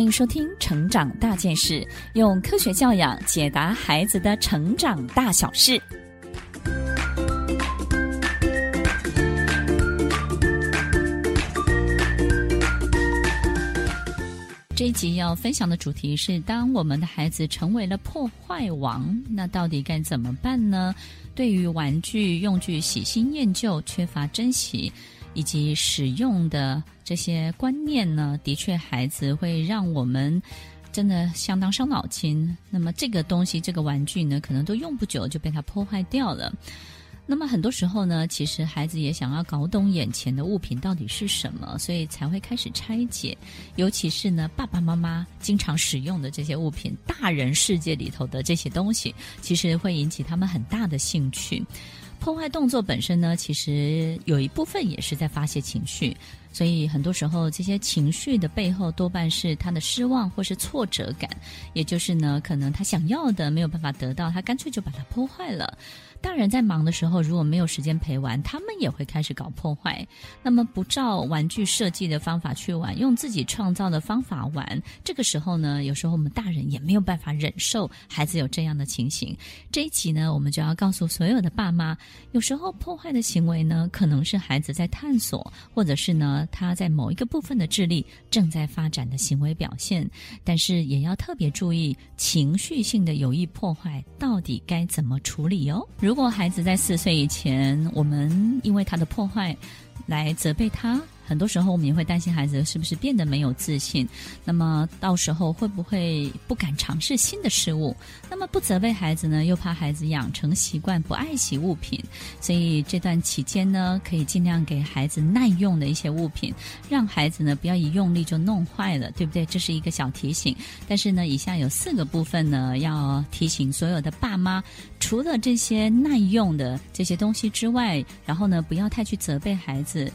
欢迎收听《成长大件事》，用科学教养解答孩子的成长大小事。这一集要分享的主题是：当我们的孩子成为了破坏王，那到底该怎么办呢？对于玩具用具喜新厌旧、缺乏珍惜。以及使用的这些观念呢，的确，孩子会让我们真的相当伤脑筋。那么，这个东西，这个玩具呢，可能都用不久就被它破坏掉了。那么，很多时候呢，其实孩子也想要搞懂眼前的物品到底是什么，所以才会开始拆解。尤其是呢，爸爸妈妈经常使用的这些物品，大人世界里头的这些东西，其实会引起他们很大的兴趣。破坏动作本身呢，其实有一部分也是在发泄情绪，所以很多时候这些情绪的背后多半是他的失望或是挫折感，也就是呢，可能他想要的没有办法得到，他干脆就把它破坏了。大人在忙的时候，如果没有时间陪玩，他们也会开始搞破坏。那么不照玩具设计的方法去玩，用自己创造的方法玩，这个时候呢，有时候我们大人也没有办法忍受孩子有这样的情形。这一集呢，我们就要告诉所有的爸妈，有时候破坏的行为呢，可能是孩子在探索，或者是呢，他在某一个部分的智力正在发展的行为表现。但是也要特别注意情绪性的有意破坏到底该怎么处理哟。如果孩子在四岁以前，我们因为他的破坏来责备他。很多时候，我们也会担心孩子是不是变得没有自信，那么到时候会不会不敢尝试新的事物？那么不责备孩子呢，又怕孩子养成习惯不爱惜物品，所以这段期间呢，可以尽量给孩子耐用的一些物品，让孩子呢不要一用力就弄坏了，对不对？这是一个小提醒。但是呢，以下有四个部分呢，要提醒所有的爸妈，除了这些耐用的这些东西之外，然后呢，不要太去责备孩子。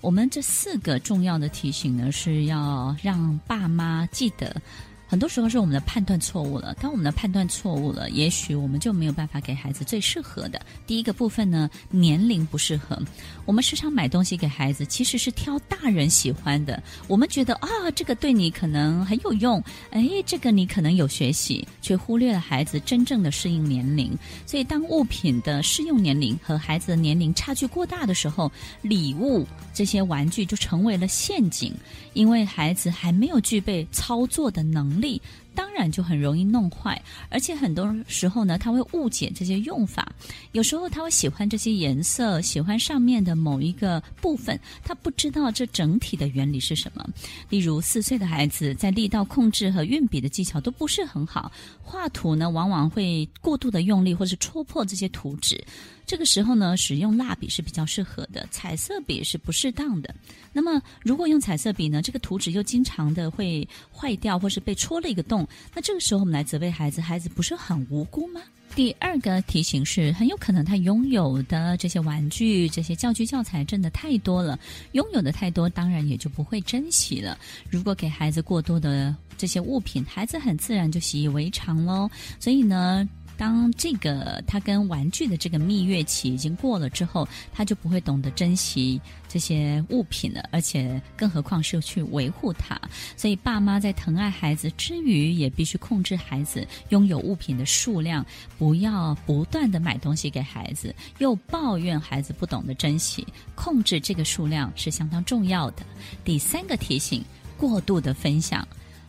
我们这四个重要的提醒呢，是要让爸妈记得。很多时候是我们的判断错误了。当我们的判断错误了，也许我们就没有办法给孩子最适合的。第一个部分呢，年龄不适合。我们时常买东西给孩子，其实是挑大人喜欢的。我们觉得啊，这个对你可能很有用，哎，这个你可能有学习，却忽略了孩子真正的适应年龄。所以，当物品的适用年龄和孩子的年龄差距过大的时候，礼物这些玩具就成为了陷阱，因为孩子还没有具备操作的能力。力当然就很容易弄坏，而且很多时候呢，他会误解这些用法。有时候他会喜欢这些颜色，喜欢上面的某一个部分，他不知道这整体的原理是什么。例如，四岁的孩子在力道控制和运笔的技巧都不是很好，画图呢往往会过度的用力，或是戳破这些图纸。这个时候呢，使用蜡笔是比较适合的，彩色笔是不适当的。那么，如果用彩色笔呢，这个图纸又经常的会坏掉，或是被戳了一个洞，那这个时候我们来责备孩子，孩子不是很无辜吗？第二个提醒是，很有可能他拥有的这些玩具、这些教具教材真的太多了，拥有的太多，当然也就不会珍惜了。如果给孩子过多的这些物品，孩子很自然就习以为常喽。所以呢，当这个他跟玩具的这个蜜月期已经过了之后，他就不会懂得珍惜这些物品了，而且更何况是去维护它。所以，爸妈在疼爱孩子之余，也必须控制孩子拥有物品的数量，不要不断的买东西给孩子，又抱怨孩子不懂得珍惜。控制这个数量是相当重要的。第三个提醒：过度的分享。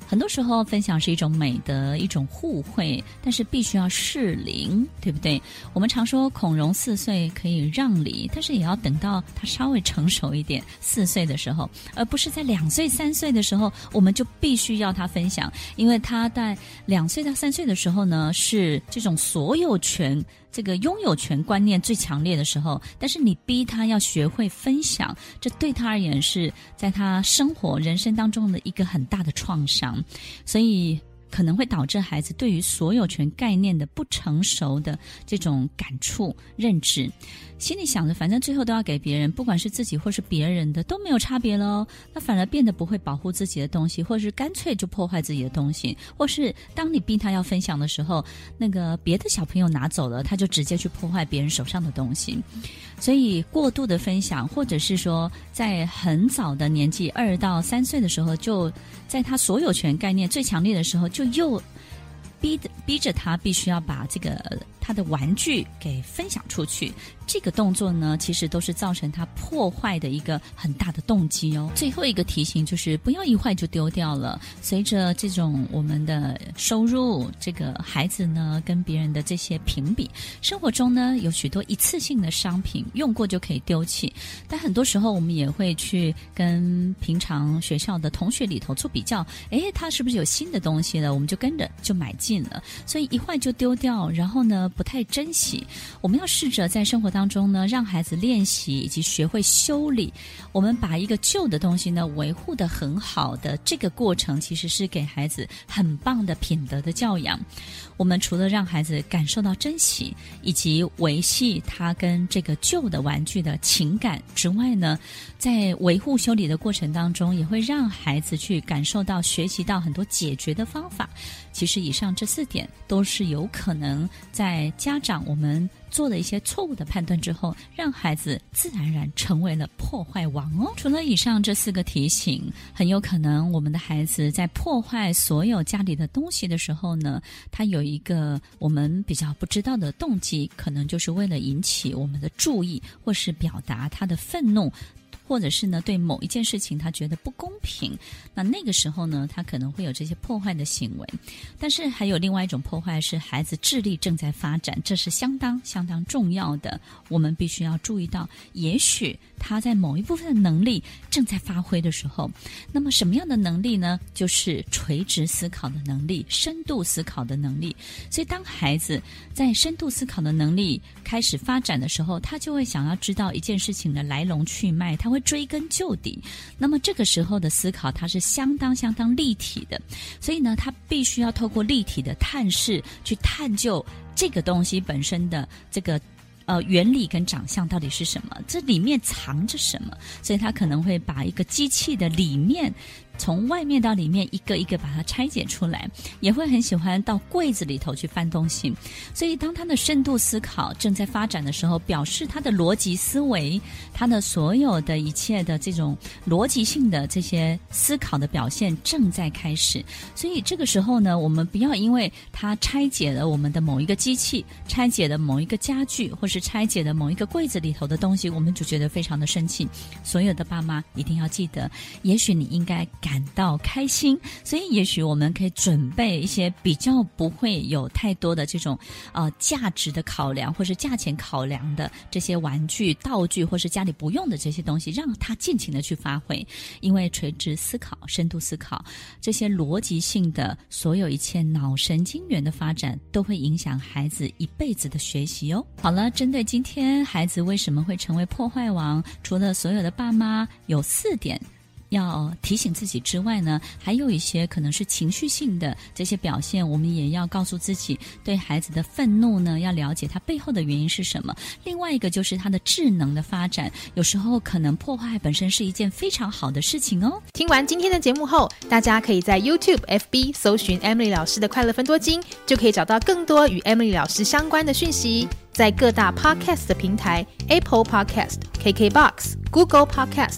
很多时候，分享是一种美德，一种互惠，但是必须要适龄，对不对？我们常说孔融四岁可以让梨，但是也要等到他稍微成熟一点，四岁的时候，而不是在两岁、三岁的时候，我们就必须要他分享，因为他在两岁到三岁的时候呢，是这种所有权。这个拥有权观念最强烈的时候，但是你逼他要学会分享，这对他而言是在他生活人生当中的一个很大的创伤。所以，可能会导致孩子对于所有权概念的不成熟的这种感触认知，心里想着反正最后都要给别人，不管是自己或是别人的都没有差别喽。那反而变得不会保护自己的东西，或者是干脆就破坏自己的东西，或是当你逼他要分享的时候，那个别的小朋友拿走了，他就直接去破坏别人手上的东西。所以过度的分享，或者是说在很早的年纪，二到三岁的时候，就在他所有权概念最强烈的时候，就又逼着逼着他必须要把这个他的玩具给分享出去。这个动作呢，其实都是造成他破坏的一个很大的动机哦。最后一个提醒就是，不要一坏就丢掉了。随着这种我们的收入，这个孩子呢跟别人的这些评比，生活中呢有许多一次性的商品，用过就可以丢弃。但很多时候我们也会去跟平常学校的同学里头做比较，诶，他是不是有新的东西了？我们就跟着就买进了。所以一坏就丢掉，然后呢不太珍惜。我们要试着在生活当当中呢，让孩子练习以及学会修理。我们把一个旧的东西呢维护得很好的这个过程，其实是给孩子很棒的品德的教养。我们除了让孩子感受到珍惜以及维系他跟这个旧的玩具的情感之外呢，在维护修理的过程当中，也会让孩子去感受到、学习到很多解决的方法。其实以上这四点都是有可能在家长我们做了一些错误的判断之后，让孩子自然而然成为了破坏王哦。除了以上这四个提醒，很有可能我们的孩子在破坏所有家里的东西的时候呢，他有一个我们比较不知道的动机，可能就是为了引起我们的注意，或是表达他的愤怒。或者是呢，对某一件事情他觉得不公平，那那个时候呢，他可能会有这些破坏的行为。但是还有另外一种破坏是孩子智力正在发展，这是相当相当重要的，我们必须要注意到。也许他在某一部分的能力正在发挥的时候，那么什么样的能力呢？就是垂直思考的能力、深度思考的能力。所以当孩子在深度思考的能力开始发展的时候，他就会想要知道一件事情的来龙去脉，他会。追根究底，那么这个时候的思考，它是相当相当立体的，所以呢，他必须要透过立体的探视去探究这个东西本身的这个呃原理跟长相到底是什么，这里面藏着什么，所以他可能会把一个机器的里面。从外面到里面一个一个把它拆解出来，也会很喜欢到柜子里头去翻东西。所以，当他的深度思考正在发展的时候，表示他的逻辑思维，他的所有的一切的这种逻辑性的这些思考的表现正在开始。所以，这个时候呢，我们不要因为他拆解了我们的某一个机器，拆解了某一个家具，或是拆解了某一个柜子里头的东西，我们就觉得非常的生气。所有的爸妈一定要记得，也许你应该。感到开心，所以也许我们可以准备一些比较不会有太多的这种呃价值的考量，或是价钱考量的这些玩具、道具，或是家里不用的这些东西，让他尽情的去发挥。因为垂直思考、深度思考这些逻辑性的所有一切脑神经元的发展，都会影响孩子一辈子的学习哦。好了，针对今天孩子为什么会成为破坏王，除了所有的爸妈有四点。要提醒自己之外呢，还有一些可能是情绪性的这些表现，我们也要告诉自己，对孩子的愤怒呢，要了解他背后的原因是什么。另外一个就是他的智能的发展，有时候可能破坏本身是一件非常好的事情哦。听完今天的节目后，大家可以在 YouTube、FB 搜寻 Emily 老师的快乐分多金，就可以找到更多与 Emily 老师相关的讯息。在各大 Podcast 的平台，Apple Podcast、KKBox、Google Podcast、